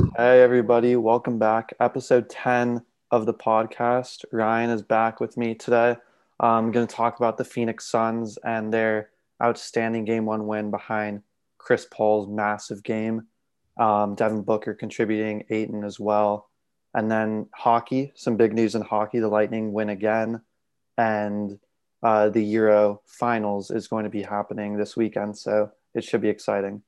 Hey, everybody. Welcome back. Episode 10 of the podcast. Ryan is back with me today. I'm going to talk about the Phoenix Suns and their outstanding game one win behind Chris Paul's massive game. Um, Devin Booker contributing, Ayton as well. And then hockey, some big news in hockey. The Lightning win again. And uh, the Euro finals is going to be happening this weekend. So it should be exciting.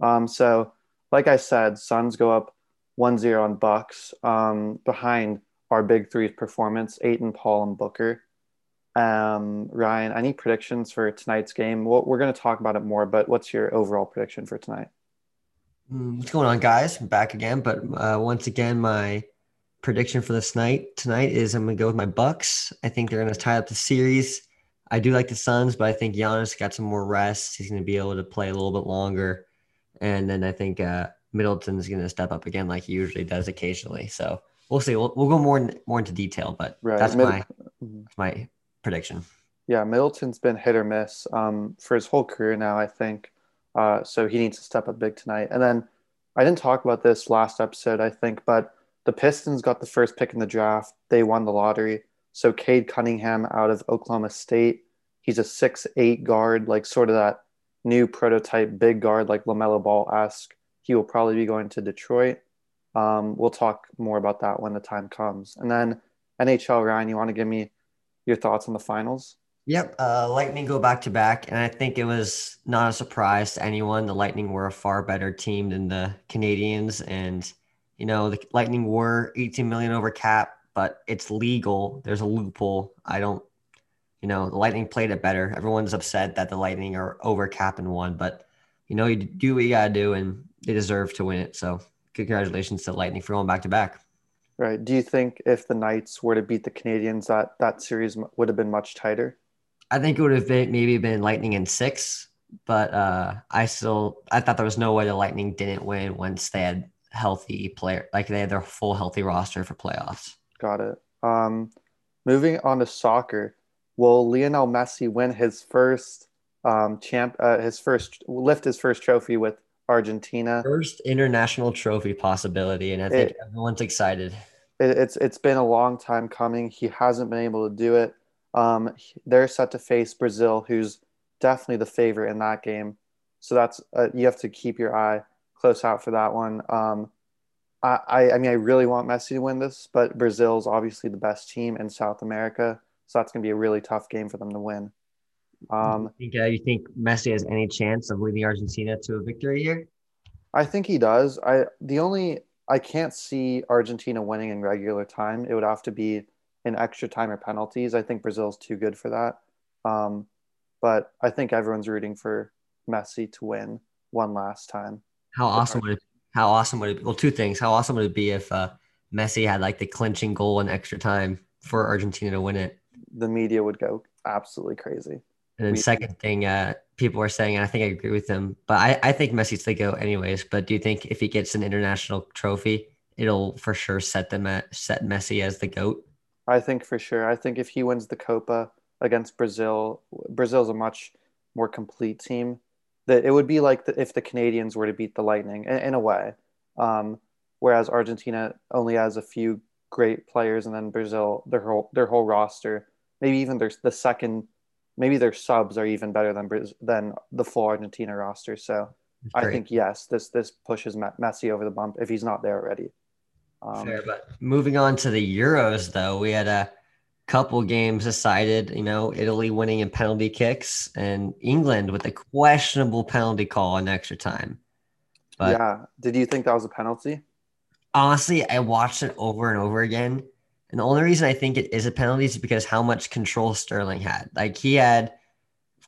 Um, so, like I said, Suns go up 1-0 on Bucks um, behind our big three's performance, Ayton, Paul, and Booker. Um, Ryan, any predictions for tonight's game? Well, we're going to talk about it more, but what's your overall prediction for tonight? Mm, what's going on, guys? I'm back again, but uh, once again, my prediction for this night tonight is I'm going to go with my Bucks. I think they're going to tie up the series. I do like the Suns, but I think Giannis got some more rest. He's going to be able to play a little bit longer, and then I think uh, Middleton's going to step up again like he usually does occasionally. So we'll see. We'll, we'll go more in, more into detail, but right. that's Mid- my mm-hmm. my prediction. Yeah, Middleton's been hit or miss um, for his whole career now. I think uh, so. He needs to step up big tonight. And then I didn't talk about this last episode, I think, but the Pistons got the first pick in the draft. They won the lottery. So Cade Cunningham out of Oklahoma State. He's a six eight guard, like sort of that new prototype big guard, like LaMelo Ball esque. He will probably be going to Detroit. Um, we'll talk more about that when the time comes. And then NHL, Ryan, you want to give me your thoughts on the finals? Yep. Uh, Lightning go back to back. And I think it was not a surprise to anyone. The Lightning were a far better team than the Canadiens. And, you know, the Lightning were 18 million over cap but it's legal. There's a loophole. I don't, you know, the Lightning played it better. Everyone's upset that the Lightning are over cap and won, but you know, you do what you gotta do, and they deserve to win it. So, congratulations to Lightning for going back to back. Right. Do you think if the Knights were to beat the Canadiens, that that series would have been much tighter? I think it would have been maybe been Lightning in six, but uh, I still I thought there was no way the Lightning didn't win once they had healthy player, like they had their full healthy roster for playoffs. Got it. Um, moving on to soccer, will Lionel Messi win his first um, champ, uh, his first lift his first trophy with Argentina? First international trophy possibility, and I think it, everyone's excited. It, it's it's been a long time coming. He hasn't been able to do it. Um, they're set to face Brazil, who's definitely the favorite in that game. So that's uh, you have to keep your eye close out for that one. Um, I, I mean, I really want Messi to win this, but Brazil's obviously the best team in South America, so that's going to be a really tough game for them to win. Um, you, think, uh, you think Messi has any chance of leading Argentina to a victory here? I think he does. I the only I can't see Argentina winning in regular time. It would have to be in extra time or penalties. I think Brazil's too good for that. Um, but I think everyone's rooting for Messi to win one last time. How awesome would it how awesome would it be? Well, two things. How awesome would it be if uh, Messi had like the clinching goal in extra time for Argentina to win it? The media would go absolutely crazy. And then we, second thing, uh, people are saying, and I think I agree with them, but I, I think Messi's the go anyways. But do you think if he gets an international trophy, it'll for sure set them at, set Messi as the goat? I think for sure. I think if he wins the Copa against Brazil, Brazil's a much more complete team that it would be like the, if the Canadiens were to beat the Lightning in, in a way, um, whereas Argentina only has a few great players, and then Brazil their whole their whole roster, maybe even their the second, maybe their subs are even better than than the full Argentina roster. So I think yes, this this pushes Messi over the bump if he's not there already. Um, Fair, but moving on to the Euros, though, we had a couple games decided, you know, Italy winning in penalty kicks and England with a questionable penalty call in extra time. But yeah, did you think that was a penalty? Honestly, I watched it over and over again. And the only reason I think it is a penalty is because how much control Sterling had. Like he had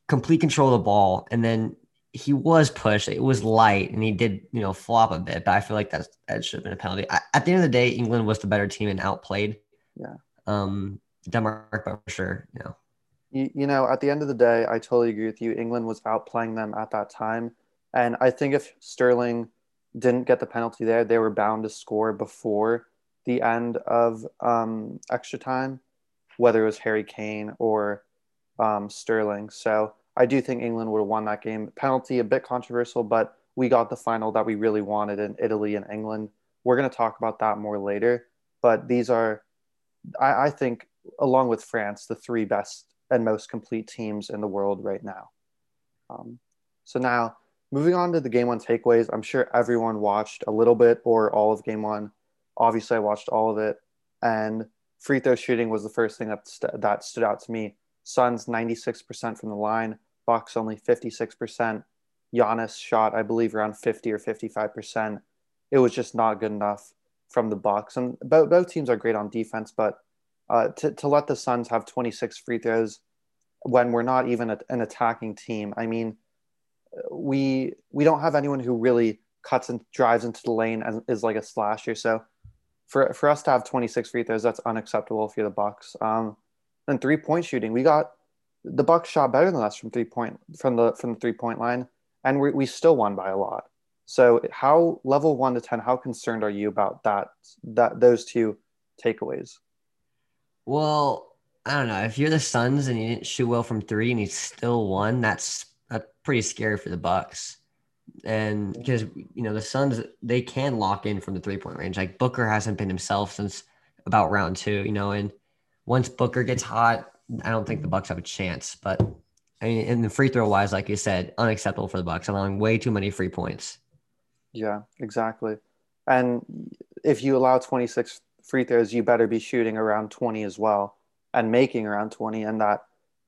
complete control of the ball and then he was pushed. It was light and he did, you know, flop a bit, but I feel like that's, that should have been a penalty. I, at the end of the day, England was the better team and outplayed. Yeah. Um, Denmark, but for sure, you know. You, you know, at the end of the day, I totally agree with you. England was outplaying them at that time. And I think if Sterling didn't get the penalty there, they were bound to score before the end of um, extra time, whether it was Harry Kane or um, Sterling. So I do think England would have won that game. Penalty a bit controversial, but we got the final that we really wanted in Italy and England. we're going to talk about that more later. But these are, I, I think, along with France, the three best and most complete teams in the world right now. Um, so now moving on to the game one takeaways, I'm sure everyone watched a little bit or all of game one. Obviously, I watched all of it, and free throw shooting was the first thing that st- that stood out to me. Suns 96% from the line, Bucks only 56%. Giannis shot, I believe, around 50 or 55%. It was just not good enough from the Bucks, and both, both teams are great on defense, but uh, to, to let the Suns have 26 free throws when we're not even a, an attacking team, I mean, we we don't have anyone who really cuts and drives into the lane and is like a slasher. So for for us to have 26 free throws, that's unacceptable if you're the Bucks. Um, then three point shooting, we got the Bucks shot better than us from three point from the from the three point line, and we we still won by a lot. So how level one to ten, how concerned are you about that that those two takeaways? Well, I don't know. If you're the Suns and you didn't shoot well from three and you still won, that's pretty scary for the Bucks. And because you know the Suns, they can lock in from the three point range. Like Booker hasn't been himself since about round two, you know. And once Booker gets hot, I don't think the Bucks have a chance. But I mean, in the free throw wise, like you said, unacceptable for the Bucks, allowing way too many free points. Yeah, exactly. And if you allow 26 free throws, you better be shooting around 20 as well and making around 20. And that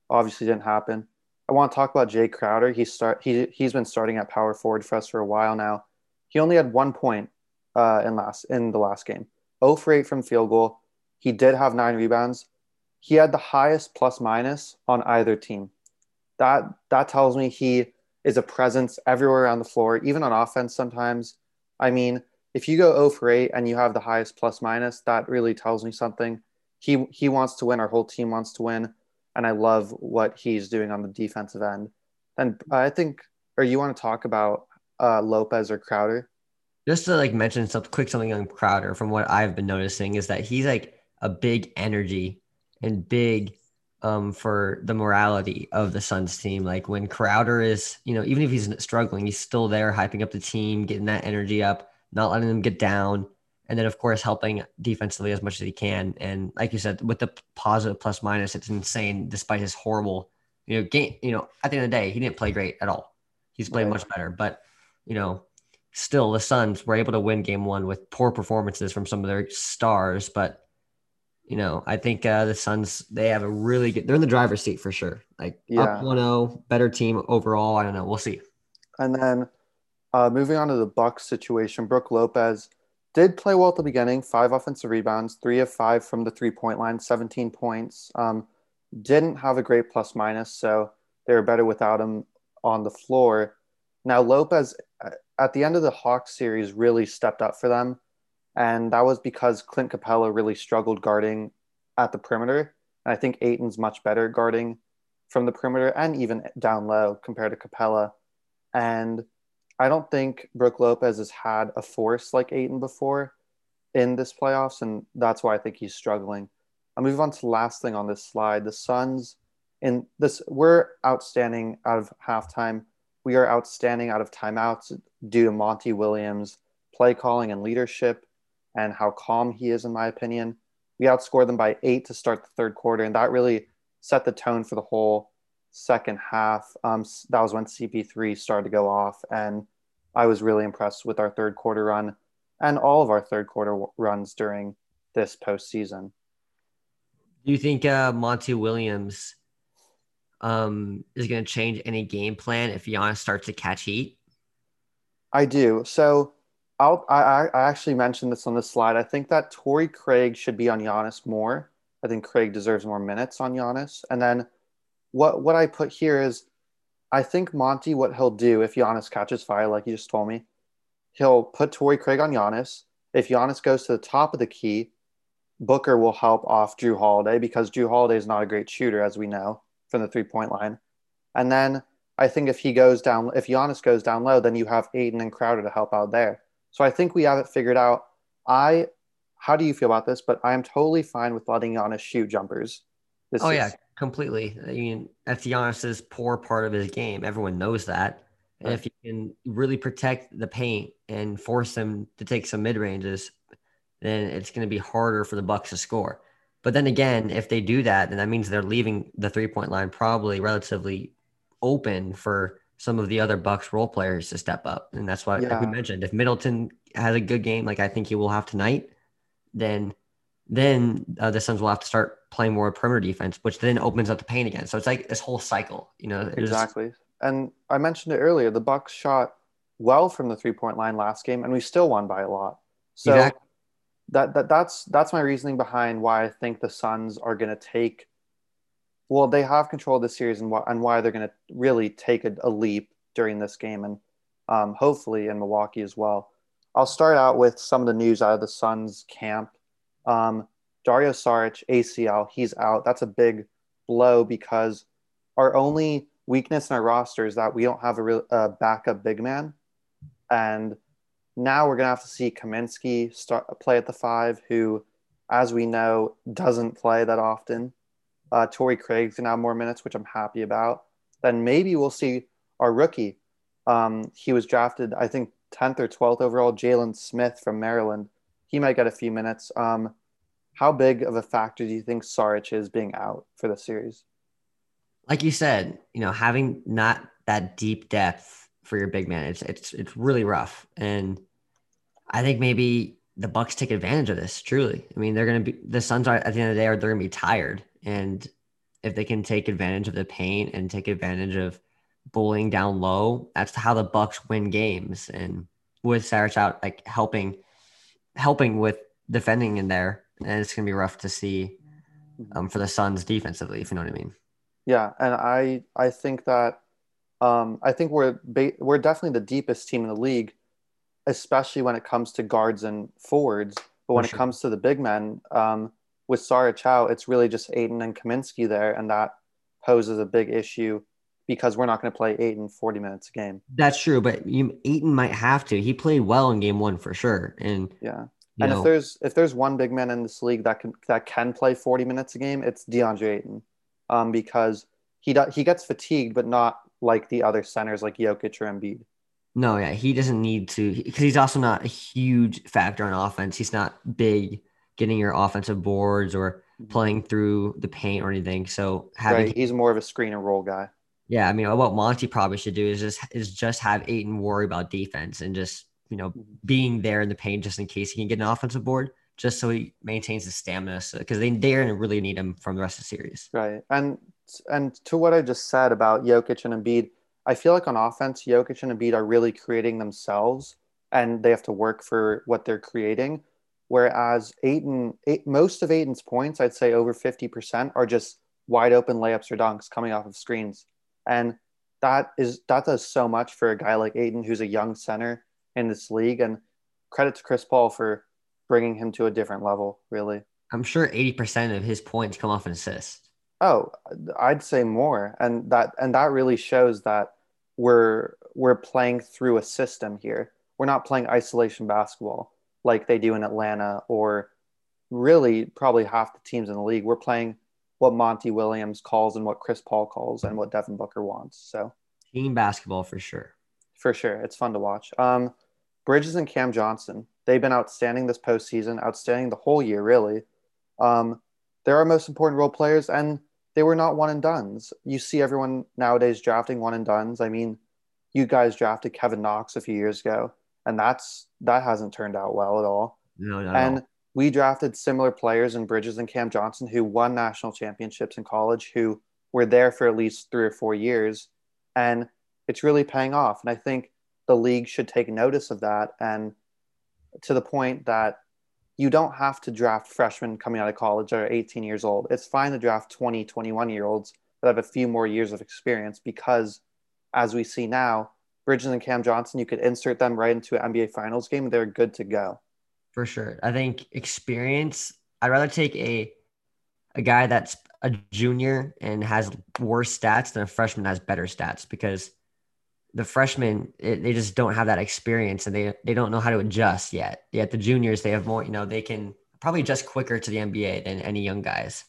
obviously didn't happen. I want to talk about Jay Crowder. He start he he's been starting at power forward for us for a while now. He only had one point uh, in last in the last game. 0 for 8 from field goal. He did have nine rebounds. He had the highest plus minus on either team. That that tells me he is a presence everywhere around the floor, even on offense sometimes. I mean, if you go 0 for 8 and you have the highest plus minus, that really tells me something. He he wants to win. Our whole team wants to win and I love what he's doing on the defensive end. And I think, or you want to talk about uh, Lopez or Crowder? Just to like mention something quick something on Crowder from what I've been noticing is that he's like a big energy and big um, for the morality of the Suns team. Like when Crowder is, you know, even if he's struggling, he's still there hyping up the team, getting that energy up, not letting them get down and then of course helping defensively as much as he can. And like you said, with the positive plus minus, it's insane despite his horrible, you know, game. You know, at the end of the day, he didn't play great at all. He's played right. much better, but you know, still the Suns were able to win game one with poor performances from some of their stars, but. You know, I think uh, the Suns they have a really good. They're in the driver's seat for sure. Like yeah. up 1-0, better team overall. I don't know. We'll see. And then uh, moving on to the Bucks situation, Brook Lopez did play well at the beginning. Five offensive rebounds, three of five from the three point line, 17 points. Um, didn't have a great plus minus, so they were better without him on the floor. Now Lopez uh, at the end of the Hawks series really stepped up for them, and that was because Clint Capela really struggled guarding at the perimeter. And I think Ayton's much better guarding from the perimeter and even down low compared to Capela. And I don't think Brook Lopez has had a force like Ayton before in this playoffs, and that's why I think he's struggling. I'll move on to last thing on this slide. The Suns in this we're outstanding out of halftime. We are outstanding out of timeouts due to Monty Williams' play calling and leadership and how calm he is, in my opinion. We outscored them by eight to start the third quarter, and that really set the tone for the whole second half. Um, that was when CP3 started to go off, and I was really impressed with our third quarter run and all of our third quarter runs during this postseason. Do you think uh, Monty Williams um, is going to change any game plan if Giannis starts to catch heat? I do. So I'll, I, I actually mentioned this on the slide. I think that Torrey Craig should be on Giannis more. I think Craig deserves more minutes on Giannis. And then what what I put here is I think Monty, what he'll do if Giannis catches fire, like you just told me, he'll put Torrey Craig on Giannis. If Giannis goes to the top of the key, Booker will help off Jrue Holiday because Jrue Holiday is not a great shooter, as we know from the three point line. And then I think if he goes down, if Giannis goes down low, then you have Ayton and Crowder to help out there. So I think we have it figured out. I, how do you feel about this? But I am totally fine with letting Giannis shoot jumpers. This oh is, yeah, completely. I mean, that's Giannis's poor part of his game. Everyone knows that. And if you can really protect the paint and force them to take some mid ranges, then it's going to be harder for the Bucks to score. But then again, if they do that, then that means they're leaving the three point line probably relatively open for some of the other Bucks role players to step up. And that's why, yeah. like we mentioned, if Middleton has a good game, like I think he will have tonight, then then uh, the Suns will have to start playing more perimeter defense, which then opens up the paint again. So it's like this whole cycle, you know. Exactly. And I mentioned it earlier. The Bucks shot well from the three point line last game, and we still won by a lot. So exactly. that, that that's that's my reasoning behind why I think the Suns are going to take. Well, they have control of the series, and why and why they're going to really take a, a, leap during this game, and um, hopefully in Milwaukee as well. I'll start out with some of the news out of the Suns camp. Um, Dario Saric ACL, he's out. That's a big blow because our only weakness in our roster is that we don't have a, real, a backup big man, and now we're gonna have to see Kaminsky start play at the five, who, as we know, doesn't play that often. Uh, Craig's gonna have more minutes, which I'm happy about. Then maybe we'll see our rookie. Um, he was drafted, I think, 10th or 12th overall, Jalen Smith from Maryland. He might get a few minutes. Um, how big of a factor do you think Saric is being out for the series? like you said, you know, having not that deep depth for your big man, it's it's it's really rough. And I think maybe the Bucks take advantage of this. Truly, I mean, they're going to be the Suns are at the end of the day are they're going to be tired, and if they can take advantage of the paint and take advantage of bullying down low, that's how the Bucks win games. And with Saric out, like helping helping with defending in there, and it's going to be rough to see um, for the Suns defensively, if you know what I mean. Yeah, and I I think that um, I think we're ba- we're definitely the deepest team in the league, especially when it comes to guards and forwards. But when sure. it comes to the big men, um, with Saric Chow, it's really just Ayton and Kaminsky there, and that poses a big issue because we're not going to play Ayton 40 minutes a game. That's true, but you, Ayton might have to. He played well in game one for sure, and yeah. And know, if there's if there's one big man in this league that can that can play 40 minutes a game, it's DeAndre Ayton um, because he do, he gets fatigued, but not like the other centers like Jokic or Embiid. No, yeah, he doesn't need to because he's also not a huge factor on offense. He's not big getting your offensive boards or mm-hmm. playing through the paint or anything. So having right. he's more of a screen and roll guy. Yeah, I mean, what Monty probably should do is just is just have Ayton worry about defense and just you know mm-hmm. being there in the paint just in case he can get an offensive board just so he maintains his stamina because so, they they're really need him from the rest of the series. Right, and and to what I just said about Jokic and Embiid, I feel like on offense, Jokic and Embiid are really creating themselves, and they have to work for what they're creating. Whereas Ayton, eight, most of Ayton's points, I'd say over fifty percent, are just wide open layups or dunks coming off of screens, and that is that does so much for a guy like Ayton, who's a young center in this league. And credit to Chris Paul for bringing him to a different level. Really, I'm sure eighty percent of his points come off an assist. Oh, I'd say more, and that and that really shows that we're we're playing through a system here. We're not playing isolation basketball like they do in Atlanta or really probably half the teams in the league. We're playing what Monty Williams calls and what Chris Paul calls and what Devin Booker wants. So team basketball for sure. For sure, it's fun to watch. Um, Bridges and Cam Johnson, they've been outstanding this postseason, outstanding the whole year, really. Um, they're our most important role players, and they were not one and duns. You see everyone nowadays drafting one and duns. I mean, you guys drafted Kevin Knox a few years ago, and that's that hasn't turned out well at all. No, no. And we drafted similar players in Bridges and Cam Johnson who won national championships in college, who were there for at least three or four years, and it's really paying off. And I think the league should take notice of that, and to the point that you don't have to draft freshmen coming out of college that are 18 years old. It's fine to draft 20, 21 year olds that have a few more years of experience because, as we see now, Bridges and Cam Johnson, you could insert them right into an NBA Finals game. They're good to go. For sure. I think experience, I'd rather take a a guy that's a junior and has worse stats than a freshman has better stats because the freshmen it, they just don't have that experience and they they don't know how to adjust yet. Yet the juniors they have more, you know, they can probably adjust quicker to the NBA than any young guys.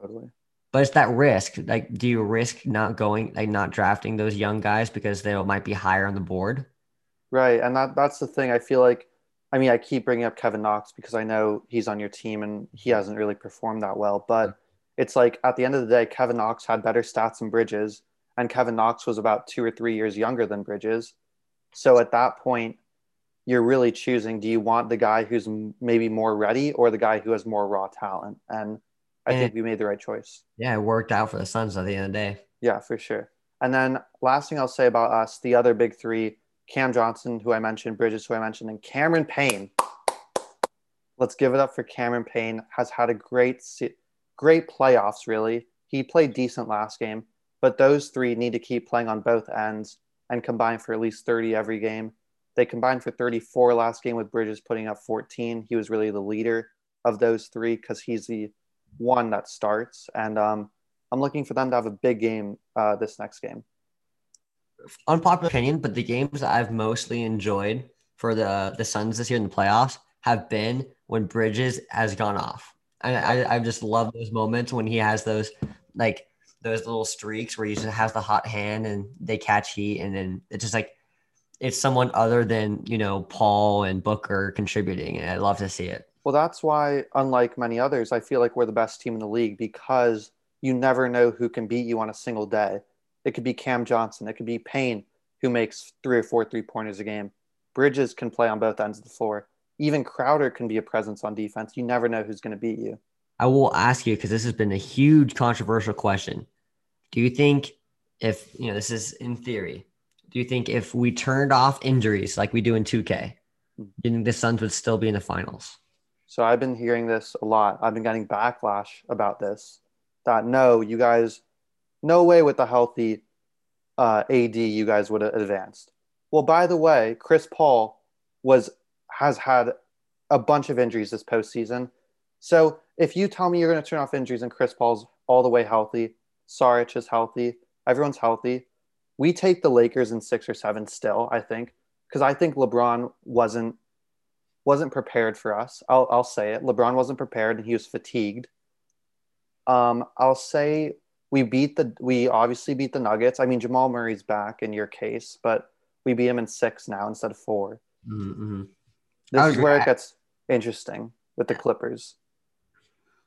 Totally. But it's that risk. Like, do you risk not going, like, not drafting those young guys because they might be higher on the board? Right, and that that's the thing. I feel like, I mean, I keep bringing up Kevin Knox because I know he's on your team and he hasn't really performed that well. But hmm. it's like at the end of the day, Kevin Knox had better stats than Bridges, and Kevin Knox was about two or three years younger than Bridges. So at that point, you're really choosing: do you want the guy who's maybe more ready or the guy who has more raw talent? And I and, think we made the right choice. Yeah, it worked out for the Suns at the end of the day. Yeah, for sure. And then last thing I'll say about us, the other big three Cam Johnson, who I mentioned, Bridges, who I mentioned, and Cameron Payne. Let's give it up for Cameron Payne. Has had a great, great playoffs. Really, he played decent last game, but those three need to keep playing on both ends and combine for at least 30 every game. They combined for 34 last game with Bridges putting up 14. He was really the leader of those three because he's the one that starts, and um, I'm looking for them to have a big game uh, this next game unpopular opinion, but the games that I've mostly enjoyed for the the Suns this year in the playoffs have been when Bridges has gone off. And I, I just love those moments when he has those like those little streaks where he just has the hot hand and they catch heat and then it's just like it's someone other than you know Paul and Booker contributing and I love to see it. Well, that's why unlike many others, I feel like we're the best team in the league because you never know who can beat you on a single day. It could be Cam Johnson. It could be Payne, who makes three or four three pointers a game. Bridges can play on both ends of the floor. Even Crowder can be a presence on defense. You never know who's going to beat you. I will ask you because this has been a huge controversial question. Do you think if, you know, this is in theory, do you think if we turned off injuries like we do in 2K, do you think the Suns would still be in the finals? So I've been hearing this a lot. I've been getting backlash about this. That no, you guys no way with the healthy uh, AD you guys would have advanced. Well, by the way, Chris Paul was has had a bunch of injuries this postseason. So if you tell me you're going to turn off injuries and Chris Paul's all the way healthy, Saric is healthy, everyone's healthy, we take the Lakers in six or seven still. I think because I think LeBron wasn't wasn't prepared for us. I'll I'll say it. LeBron wasn't prepared and he was fatigued. Um, I'll say we beat the we obviously beat the Nuggets. I mean Jamal Murray's back in your case, but we beat him in six now instead of 4 mm-hmm. This is where it gets interesting with the Clippers.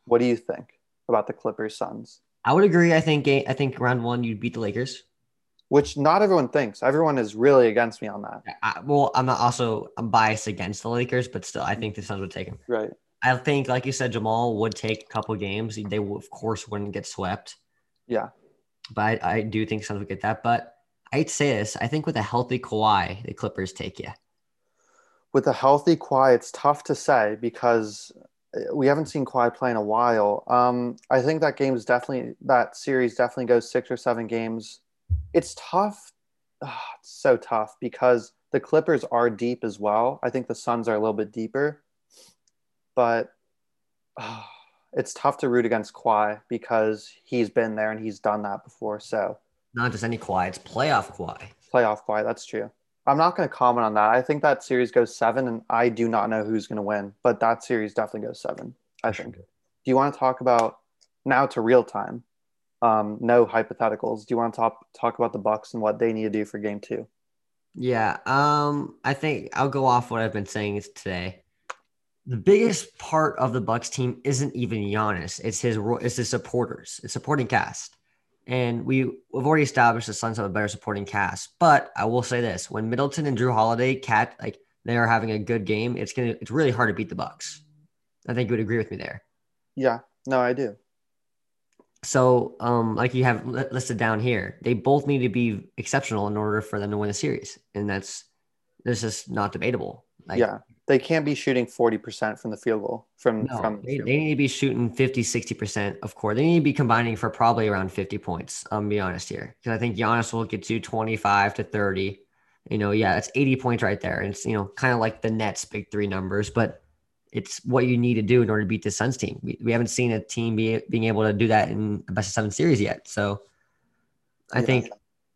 What do you think about the Clippers Suns? I would agree. I think I think round one you'd beat the Lakers, which not everyone thinks. Everyone is really against me on that. I, well, I'm not also I'm biased against the Lakers, but still, I think the Suns would take him. Right. I think, like you said, Jamal would take a couple games. They of course wouldn't get swept. Yeah. But I, I do think Suns will get that. But I'd say this. I think with a healthy Kawhi, the Clippers take you. With a healthy Kawhi, it's tough to say because uh, we haven't seen Kawhi play in a while. Um, I think that game is definitely that series definitely goes six or seven games. It's tough. Oh, it's so tough because the Clippers are deep as well. I think the Suns are a little bit deeper, but oh, it's tough to root against Kawhi because he's been there and he's done that before. So not just any Kawhi, it's playoff Kawhi. Playoff Kawhi, that's true. I'm not going to comment on that. I think that series goes seven, and I do not know who's going to win, but that series definitely goes seven. I think. Do you want to talk about now to real time? Um, no hypotheticals. Do you want to talk talk about the Bucks and what they need to do for Game Two? Yeah, um, I think I'll go off what I've been saying is today the biggest part of the Bucks team isn't even Giannis. It's his it's his supporters, it's supporting cast. And we, we've already established the Suns have a better supporting cast. But I will say this: when Middleton and Jrue Holiday cat like they are having a good game, it's gonna it's really hard to beat the Bucks. I think you would agree with me there. Yeah, no, I do. So, um, like you have listed down here, they both need to be exceptional in order for them to win the series, and that's this is not debatable. Like, yeah, they can't be shooting 40% from the field goal from no, from they, they, need to be shooting 50 60% of course. They need to be combining for probably around 50 points i'm be honest here because i think Giannis will get to 25 to 30 you know yeah it's 80 points right there and it's you know kind of like the nets big three numbers but it's what you need to do in order to beat the suns team. We, we haven't seen a team be being able to do that in a best of seven series yet so i yeah. think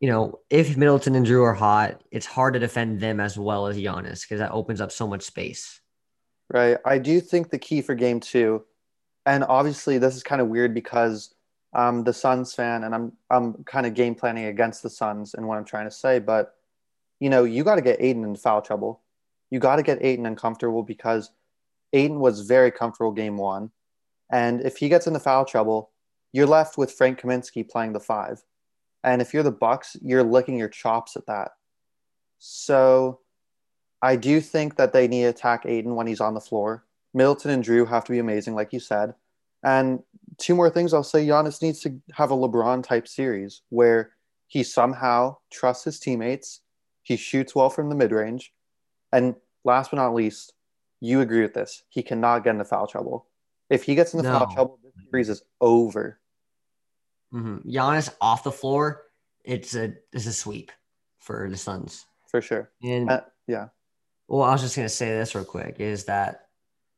you know, if Middleton and Jrue are hot, it's hard to defend them as well as Giannis because that opens up so much space. Right. I do think the key for game two, and obviously this is kind of weird because I'm the Suns fan, and I'm I'm kind of game planning against the Suns and what I'm trying to say. But you know, you got to get Ayton into foul trouble. You got to get Ayton uncomfortable because Ayton was very comfortable game one, and if he gets into foul trouble, you're left with Frank Kaminsky playing the five, and if you're the Bucks, you're licking your chops at that. So, I do think that they need to attack Ayton when he's on the floor. Middleton and Jrue have to be amazing, like you said. And two more things I'll say Giannis needs to have a LeBron type series where he somehow trusts his teammates, he shoots well from the mid range, and last but not least, you agree with this. He cannot get into foul trouble. If he gets into no. foul trouble, this series is over. Mm-hmm. Giannis off the floor, it's a it's a sweep for the Suns for sure. And uh, yeah, well, I was just gonna say this real quick is that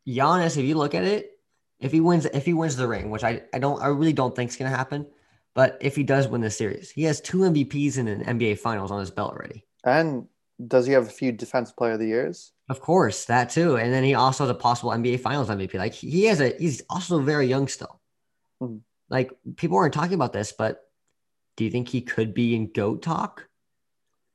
Giannis, if you look at it, if he wins, if he wins the ring, which I, I don't, I really don't think is going to happen. But if he does win the series, he has two MVPs in an NBA Finals on his belt already. And does he have a few Defensive Player of the Years? Of course, that too. And then he also has a possible NBA Finals MVP. Like he has a, he's also very young still. Mm-hmm. Like people aren't talking about this, but do you think he could be in goat talk?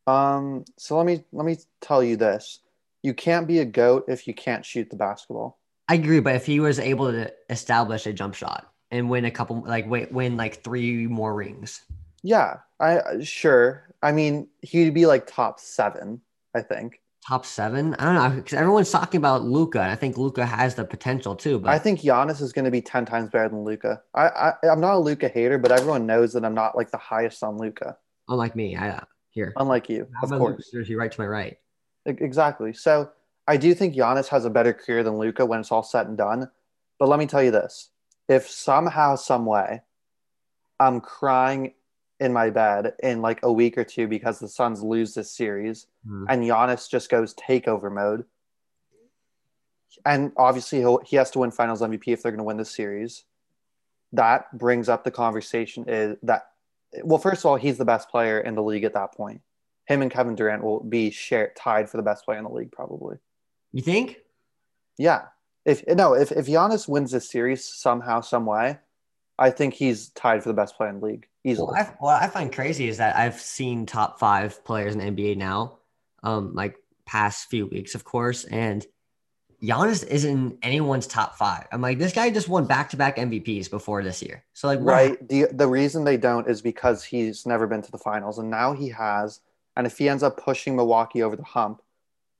Um. So let me let me tell you this: you can't be a goat if you can't shoot the basketball. I agree, but if he was able to establish a jump shot and win a couple, like win, win like three more rings. Yeah, I sure. I mean, he'd be like top seven, I think. Top seven? I don't know because everyone's talking about Luka, and I think Luka has the potential too. But I think Giannis is going to be ten times better than Luka. I, I I'm not a Luka hater, but everyone knows that I'm not like the highest on Luka. Unlike me, I uh, here. Unlike you, of course. Jersey right to my right. Exactly. So I do think Giannis has a better career than Luka when it's all said and done. But let me tell you this: if somehow, some way, I'm crying in my bed in like a week or two because the Suns lose this series mm. and Giannis just goes takeover mode. And obviously, he he has to win Finals MVP if they're going to win this series. That brings up the conversation is that well, first of all, he's the best player in the league at that point. Him and Kevin Durant will be shared tied for the best player in the league, probably. You think? Yeah. If no, if if Giannis wins this series somehow, some way, I think he's tied for the best player in the league easily. Well, I, what I find crazy is that I've seen top five players in NBA now, um, like past few weeks, of course, and Giannis isn't anyone's top five. I'm like, this guy just won back to back MVPs before this year. So like, right. The the reason they don't is because he's never been to the finals, and now he has. And if he ends up pushing Milwaukee over the hump,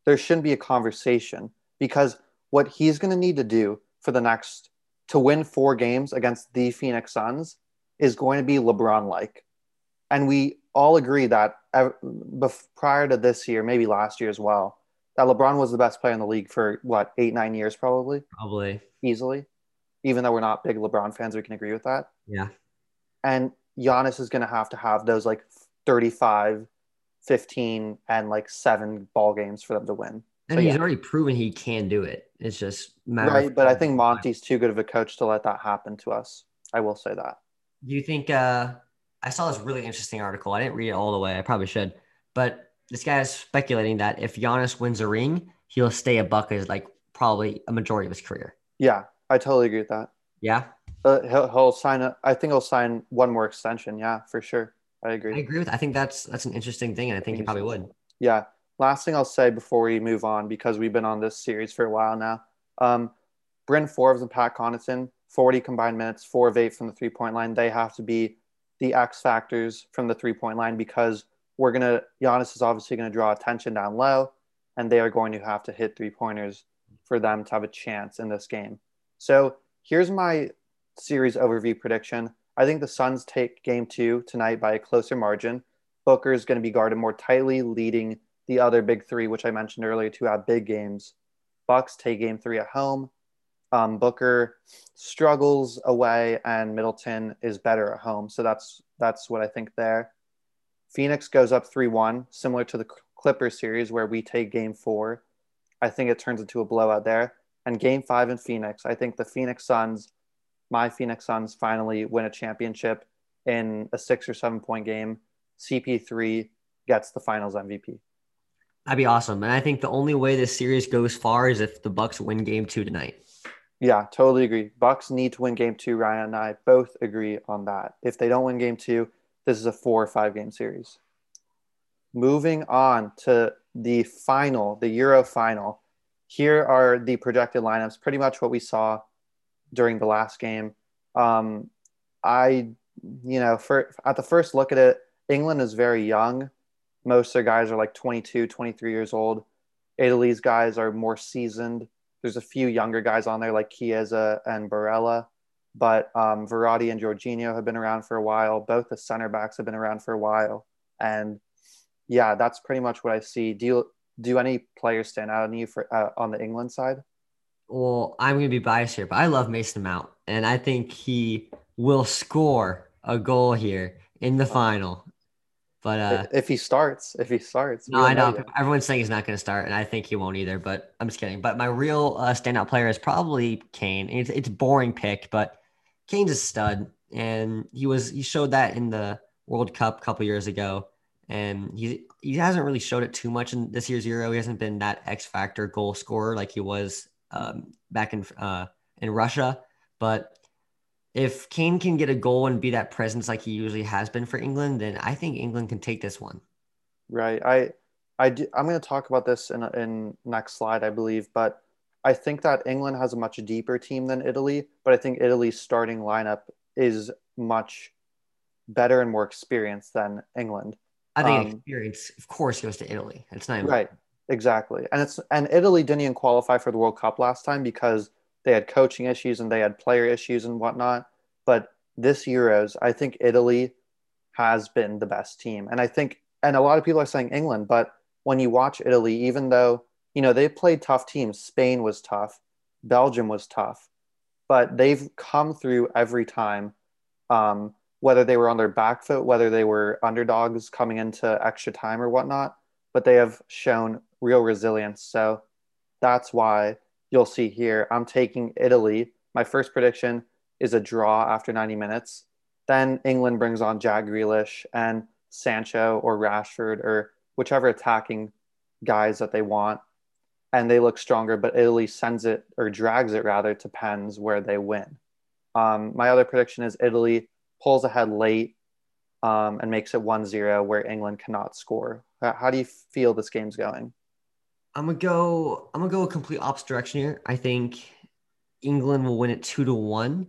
there shouldn't be a conversation because what he's going to need to do for the next to win four games against the Phoenix Suns is going to be LeBron like. And we all agree that prior to this year, maybe last year as well, that LeBron was the best player in the league for what, eight, nine years probably? Probably. Easily. Even though we're not big LeBron fans, we can agree with that. Yeah. And Giannis is going to have to have those like 35, 15 and like seven ball games for them to win. And he's yeah. already proven he can do it. It's just right. But I think Monty's too good of a coach to let that happen to us. I will say that. Do you think? Uh, I saw this really interesting article. I didn't read it all the way. I probably should. But this guy is speculating that if Giannis wins a ring, he'll stay a buck as like probably a majority of his career. Yeah, I totally agree with that. Yeah. Uh, he'll, he'll sign. A, I think he'll sign one more extension. Yeah, for sure. I agree. I agree with. I think that's that's an interesting thing, and I think he probably would. Yeah. Last thing I'll say before we move on, because we've been on this series for a while now. Um, Bryn Forbes and Pat Connaughton, 40 combined minutes, four of eight from the three point line. They have to be the X factors from the three point line because we're gonna Giannis is obviously gonna draw attention down low, and they are going to have to hit three pointers for them to have a chance in this game. So here's my series overview prediction. I think the Suns take game two tonight by a closer margin. Booker is going to be guarded more tightly, leading the other big three, which I mentioned earlier, to have big games. Bucks take game three at home. Um, Booker struggles away, and Middleton is better at home. So that's that's what I think there. Phoenix goes up three one, similar to the Clippers series where we take game four. I think it turns into a blowout there. And game five in Phoenix, I think the Phoenix Suns my Phoenix Suns finally win a championship in a six or seven point game. CP3 gets the finals MVP. That'd be awesome. And I think the only way this series goes far is if the Bucks win game two tonight. Yeah, totally agree. Bucks need to win game two. Ryan and I both agree on that. If they don't win game two, this is a four or five game series. Moving on to the final, the Euro final. Here are the projected lineups, pretty much what we saw during the last game. Um, I, you know, for at the first look at it, England is very young. Most of their guys are like 22, 23 years old. Italy's guys are more seasoned. There's a few younger guys on there like Chiesa and Barella, but um, Verratti and Jorginho have been around for a while. Both the center backs have been around for a while, and yeah, that's pretty much what I see. Do you, do any players stand out on you for uh, on the England side? Well, I'm going to be biased here, but I love Mason Mount, and I think he will score a goal here in the final. But uh, if he starts, if he starts, no, I know, know everyone's saying he's not going to start, and I think he won't either. But I'm just kidding. But my real uh, standout player is probably Kane. It's it's boring pick, but Kane's a stud, and he was he showed that in the World Cup a couple years ago, and he he hasn't really showed it too much in this year's Euro. He hasn't been that X factor goal scorer like he was um, back in uh, in Russia, but if Kane can get a goal and be that presence like he usually has been for England, then I think England can take this one. Right. I I do, I'm going to talk about this in in next slide, I believe, but I think that England has a much deeper team than Italy, but I think Italy's starting lineup is much better and more experienced than England. I think um, experience, of course, goes to Italy. It's not right. Exactly, and it's and Italy didn't even qualify for the World Cup last time because they had coaching issues and they had player issues and whatnot. But this Euros, I think Italy has been the best team. And I think, and a lot of people are saying England, but when you watch Italy, even though, you know, they played tough teams, Spain was tough, Belgium was tough, but they've come through every time, um, whether they were on their back foot, whether they were underdogs coming into extra time or whatnot, but they have shown real resilience. So that's why you'll see here. I'm taking Italy. My first prediction is a draw after 90 minutes. Then England brings on Jack Grealish and Sancho or Rashford or whichever attacking guys that they want. And they look stronger, but Italy sends it or drags it rather to pens where they win. Um, my other prediction is Italy pulls ahead late um, and makes it 1 0 where England cannot score. How do you feel this game's going? I'm gonna go. I'm gonna go a complete opposite direction here. I think England will win it two to one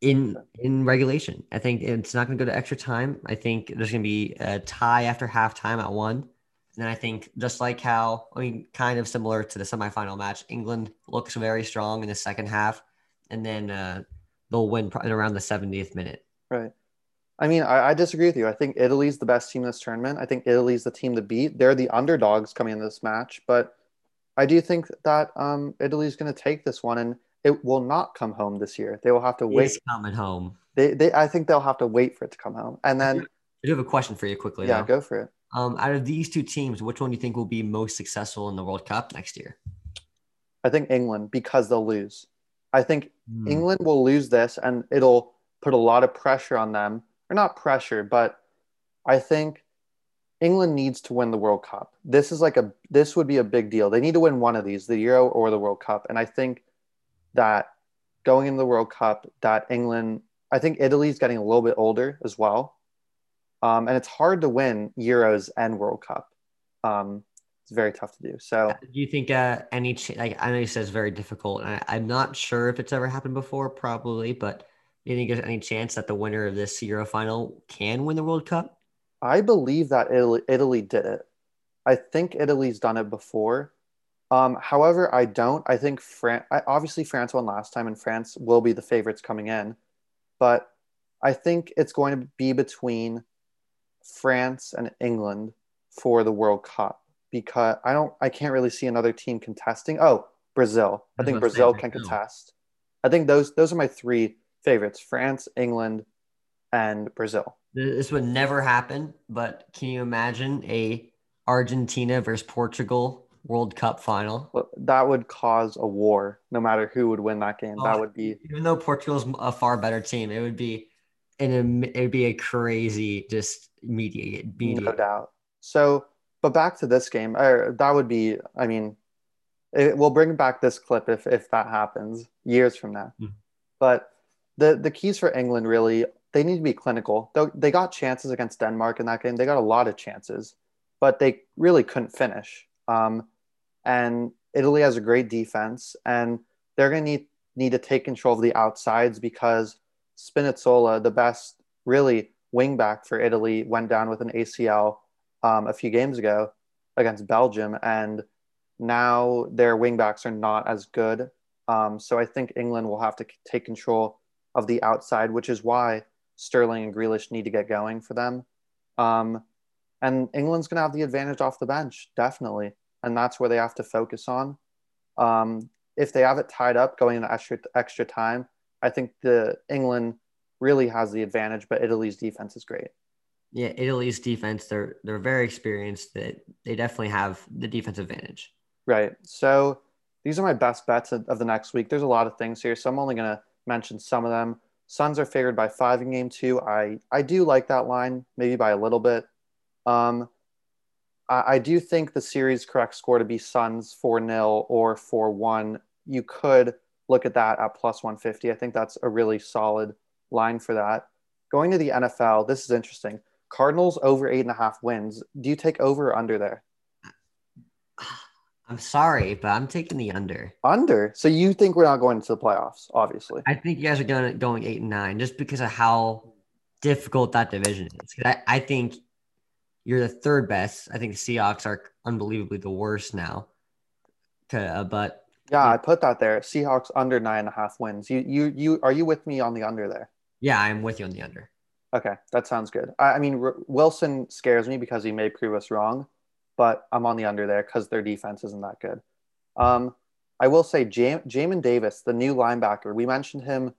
in in regulation. I think it's not gonna go to extra time. I think there's gonna be a tie after halftime at one. And then I think just like how I mean, kind of similar to the semifinal match, England looks very strong in the second half, and then uh, they'll win around the 70th minute. Right. I mean, I, I, disagree with you. I think Italy's the best team in this tournament. I think Italy's the team to beat. They're the underdogs coming in this match, but I do think that um, Italy's going to take this one, and it will not come home this year. They will have to wait. It's coming home. They, they, I think they'll have to wait for it to come home, and then. I do have a question for you quickly. Yeah, though. go for it. Um, out of these two teams, which one do you think will be most successful in the World Cup next year? I think England because they'll lose. I think mm. England will lose this, and it'll put a lot of pressure on them or not pressure, but I think England needs to win the World Cup. This is like a this would be a big deal. They need to win one of these, the Euro or the World Cup. And I think that going into the World Cup, that England, I think Italy's getting a little bit older as well. Um, and it's hard to win Euros and World Cup. Um, it's very tough to do. So, do you think uh, any ch- like I know you said it's very difficult, I, I'm not sure if it's ever happened before, probably, but you think there's any chance that the winner of this Euro final can win the World Cup? I believe that Italy, Italy did it. I think Italy's done it before. Um, however, I don't. I think France, obviously, France won last time, and France will be the favorites coming in. But I think it's going to be between France and England for the World Cup because I don't, I can't really see another team contesting. Oh, Brazil. I think Brazil can contest. I think those those are my three favorites France, England, and Brazil. This would never happen, but can you imagine a Argentina versus Portugal World Cup final? Well, that would cause a war no matter who would win that game. Oh, that would be even though Portugal's a far better team, it would be and it would be a crazy just media, media. No doubt. So, but back to this game, uh, that would be, I mean, It, we'll bring back this clip if if that happens years from now. Mm. But the the keys for England really they need to be clinical. They, they got chances against Denmark in that game. They got a lot of chances, but they really couldn't finish. Um, and Italy has a great defense, and they're going to need need to take control of the outsides because Spinazzola, the best really wingback for Italy, went down with an ACL um, a few games ago against Belgium, and now their wingbacks are not as good. Um, so I think England will have to take control of the outside, which is why Sterling and Grealish need to get going for them. Um, and England's going to have the advantage off the bench, definitely. And that's where they have to focus on. Um, if they have it tied up going into extra, extra time, I think the England really has the advantage, but Italy's defense is great. Yeah, Italy's defense, they're they're very experienced. That they definitely have the defensive advantage. Right. So these are my best bets of, of the next week. There's a lot of things here, so I'm only going to mention some of them. Suns are favored by five in game two. I, I do like that line, maybe by a little bit. Um, I, I do think the series correct score to be Suns 4 0 or 4 1. You could look at that at plus 150. I think that's a really solid line for that. Going to the NFL, this is interesting. Cardinals over eight and a half wins. Do you take over or under there? I'm sorry, but I'm taking the under. Under. So you think we're not going to the playoffs? Obviously. I think you guys are going going eight and nine just because of how difficult that division is. I, I think you're the third best. I think the Seahawks are unbelievably the worst now. Uh, but yeah, I put that there. Seahawks under nine and a half wins. You you you are you with me on the under there? Yeah, I'm with you on the under. Okay, that sounds good. I, I mean, R- Wilson scares me because he may prove us wrong but I'm on the under there because their defense isn't that good. Um, I will say Jam- Jamin Davis, the new linebacker, we mentioned him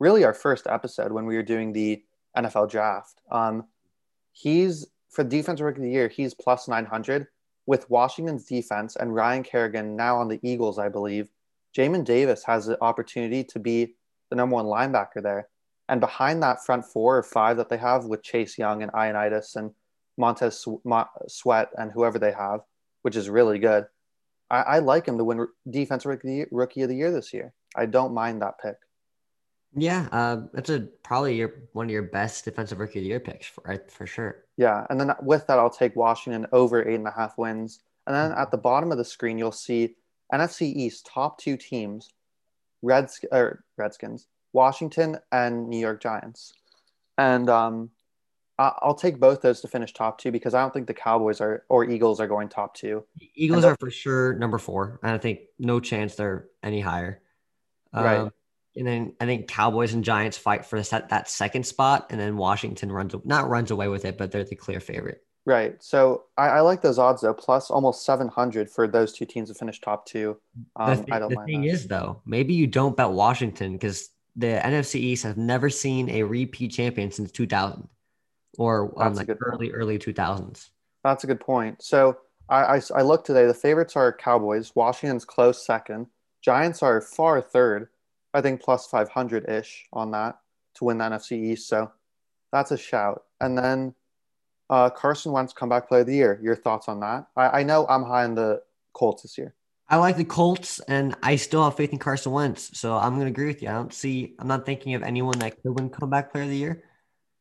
really our first episode when we were doing the NFL draft. Um, he's for defensive rookie of the year, he's plus 900 with Washington's defense and Ryan Kerrigan now on the Eagles, I believe. Jamin Davis has the opportunity to be the number one linebacker there. And behind that front four or five that they have with Chase Young and Ioannidis and Montez Sweat and whoever they have, which is really good. I, I like him to win defense rookie, rookie of the year this year. I don't mind that pick. Yeah, uh, that's a probably your one of your best defensive rookie of the year picks for right, for sure. Yeah, and then with that, I'll take Washington over eight and a half wins. And then at the bottom of the screen, you'll see NFC East top two teams, Reds or Redskins, Washington and New York Giants. And um, I'll take both those to finish top two because I don't think the Cowboys are or Eagles are going top two. Eagles are for sure number four. And I think no chance they're any higher. Right. Um, and then I think Cowboys and Giants fight for that, that second spot, and then Washington runs not runs away with it, but they're the clear favorite. Right. So I, I like those odds though, plus almost seven hundred for those two teams to finish top two. Um, the, th- I don't the thing that. is though, maybe you don't bet Washington because the NFC East has never seen a repeat champion since two thousand or um, like early point. early 2000s. That's a good point. So I, I, I looked today. The favorites are Cowboys. Washington's close second. Giants are far third. I think plus 500 ish on that to win the NFC East. So that's a shout. And then uh, Carson Wentz comeback player of the year. Your thoughts on that? I, I know I'm high on the Colts this year. I like the Colts, and I still have faith in Carson Wentz. So I'm going to agree with you. I don't see. I'm not thinking of anyone that could win comeback player of the year.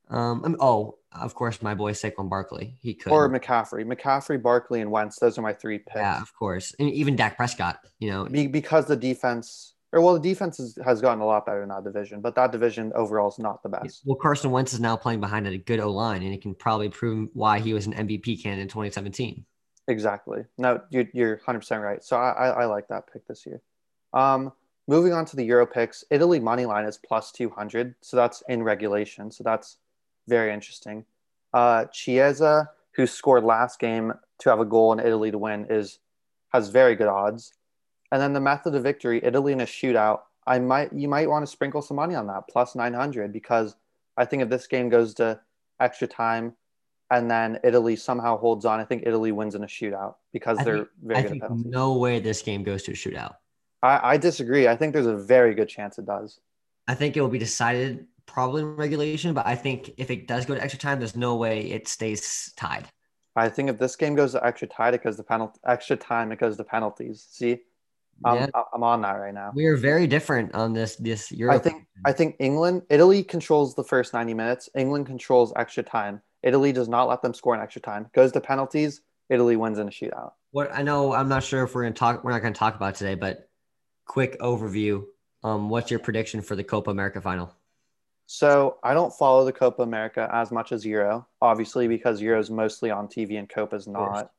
Um, oh, of course, my boy Saquon Barkley. He could. Or McCaffrey. McCaffrey, Barkley, and Wentz. Those are my three picks. Yeah, of course. And even Dak Prescott, you know. Be- because the defense, or well, the defense is, has gotten a lot better in that division, but that division overall is not the best. Well, Carson Wentz is now playing behind a good O line, and it can probably prove why he was an MVP candidate in 2017. Exactly. No, you're, you're 100% right. So I, I, I like that pick this year. Um, moving on to the Euro picks, Italy money line is plus 200. So that's in regulation. So that's very interesting. Uh, Chiesa, who scored last game to have a goal in Italy to win, is has very good odds. And then the method of victory, Italy in a shootout. I might you might want to sprinkle some money on that plus 900 because I think if this game goes to extra time and then Italy somehow holds on, I think Italy wins in a shootout because they're think, very I good think at penalties. No way this game goes to a shootout. I, I disagree. I think there's a very good chance it does. I think it will be decided probably regulation, but I think if it does go to extra time, there's no way it stays tied. I think if this game goes to extra time, it goes to penalty extra time, it goes to penalties. See, I'm, Yeah. I'm on that right now. We are very different on this. This Euro. I think I think England, Italy controls the first 90 minutes. England controls extra time. Italy does not let them score in extra time. Goes to penalties. Italy wins in a shootout. what I know. I'm not sure if we're gonna talk. We're not gonna talk about today, but quick overview. Um, what's your prediction for the Copa America final? So I don't follow the Copa America as much as Euro, obviously because Euro is mostly on TV and Copa is not.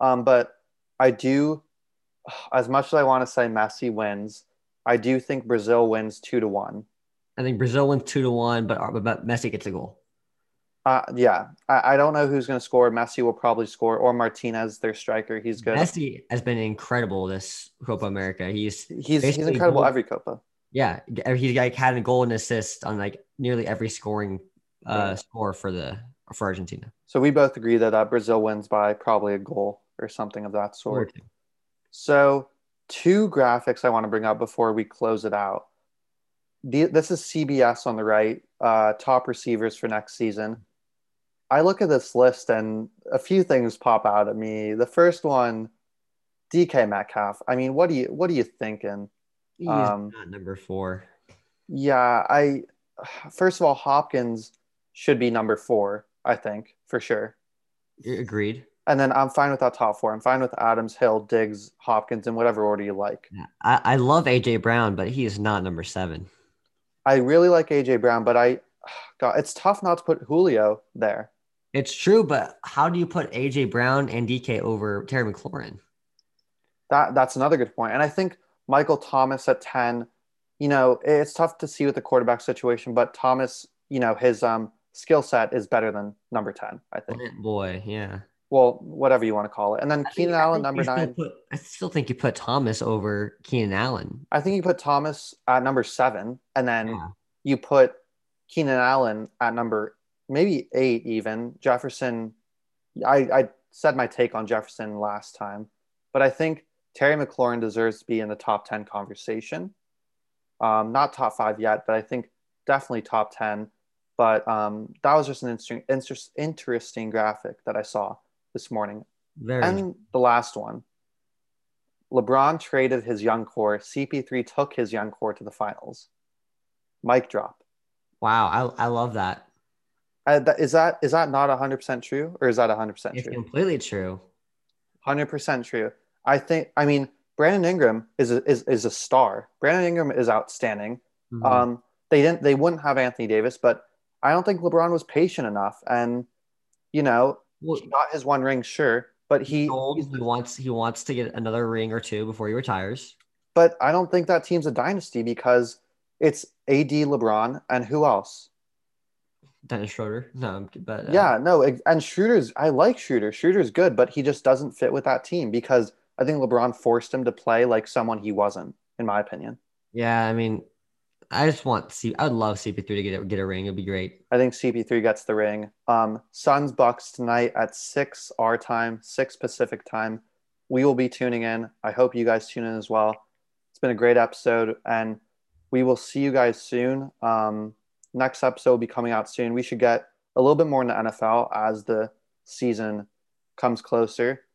Um, but I do, as much as I want to say Messi wins, I do think Brazil wins two to one. I think Brazil wins two to one, but but Messi gets a goal. Uh, yeah, I, I don't know who's going to score. Messi will probably score, or Martinez, their striker. He's good. Messi has been incredible this Copa America. He's He's he's incredible every Copa. Yeah, he's like had a goal and assist on like nearly every scoring uh score for the for Argentina. So we both agree that uh, Brazil wins by probably a goal or something of that sort. So, two graphics I want to bring up before we close it out. The, this is CBS on the right, uh, top receivers for next season. I look at this list and a few things pop out at me. The first one, DK Metcalf. I mean, what do you what are you thinking? He's Um, not number four. Yeah, I first of all, Hopkins should be number four. I think for sure. Agreed. And then I'm fine with that top four. I'm fine with Adams, Hill, Diggs, Hopkins in whatever order you like. Yeah. I, I love AJ Brown, but he is not number seven. I really like AJ Brown, but I, God, it's tough not to put Julio there. It's true, but how do you put AJ Brown and DK over Terry McLaurin? That that's another good point. And I think Michael Thomas at ten, you know, it's tough to see with the quarterback situation, but Thomas, you know, his um skill set is better than number ten. I think. Boy, yeah. Well, whatever you want to call it. And then I Keenan I Allen, number nine. put- I still think you put Thomas over Keenan Allen. I think you put Thomas at number seven, and then Yeah. you put Keenan Allen at number maybe eight, even Jefferson. I, I said my take on Jefferson last time, but I think Terry McLaurin deserves to be in the top 10 conversation. Um, not top five yet, but I think definitely top 10. But um, that was just an interesting, inter- interesting graphic that I saw this morning. Very And the last one LeBron traded his young core. CP3 took his young core to the finals. Mic drop. wow. I, I love that. Uh, that, is that is that not 100% true or is that 100% It's true? completely true. 100% true. I think I mean Brandon Ingram is a, is is a star. Brandon Ingram is outstanding. Mhm. Um they didn't they wouldn't have Anthony Davis, but I don't think LeBron was patient enough and you know, Well, he got his one ring sure, but he old. He wants he wants to get another ring or two before he retires. but I don't think that team's a dynasty because it's AD LeBron and who else? Dennis Schroeder. No, but uh, Yeah, no, and Schroeder's I like Schroeder. Schroeder's good, but he just doesn't fit with that team because I think LeBron forced him to play like someone he wasn't, in my opinion. yeah. I mean, I just want C. I'd love CP3 to get a, get a ring. It'd be great. I think CP3 gets the ring. Um, Suns Bucks tonight at six our time, six Pacific time. We will be tuning in. I hope you guys tune in as well. It's been a great episode, and we will see you guys soon. Um, next episode will be coming out soon. We should get a little bit more in the NFL as the season comes closer.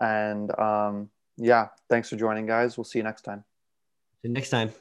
And um, yeah, thanks for joining, guys. We'll see you next time. See you next time.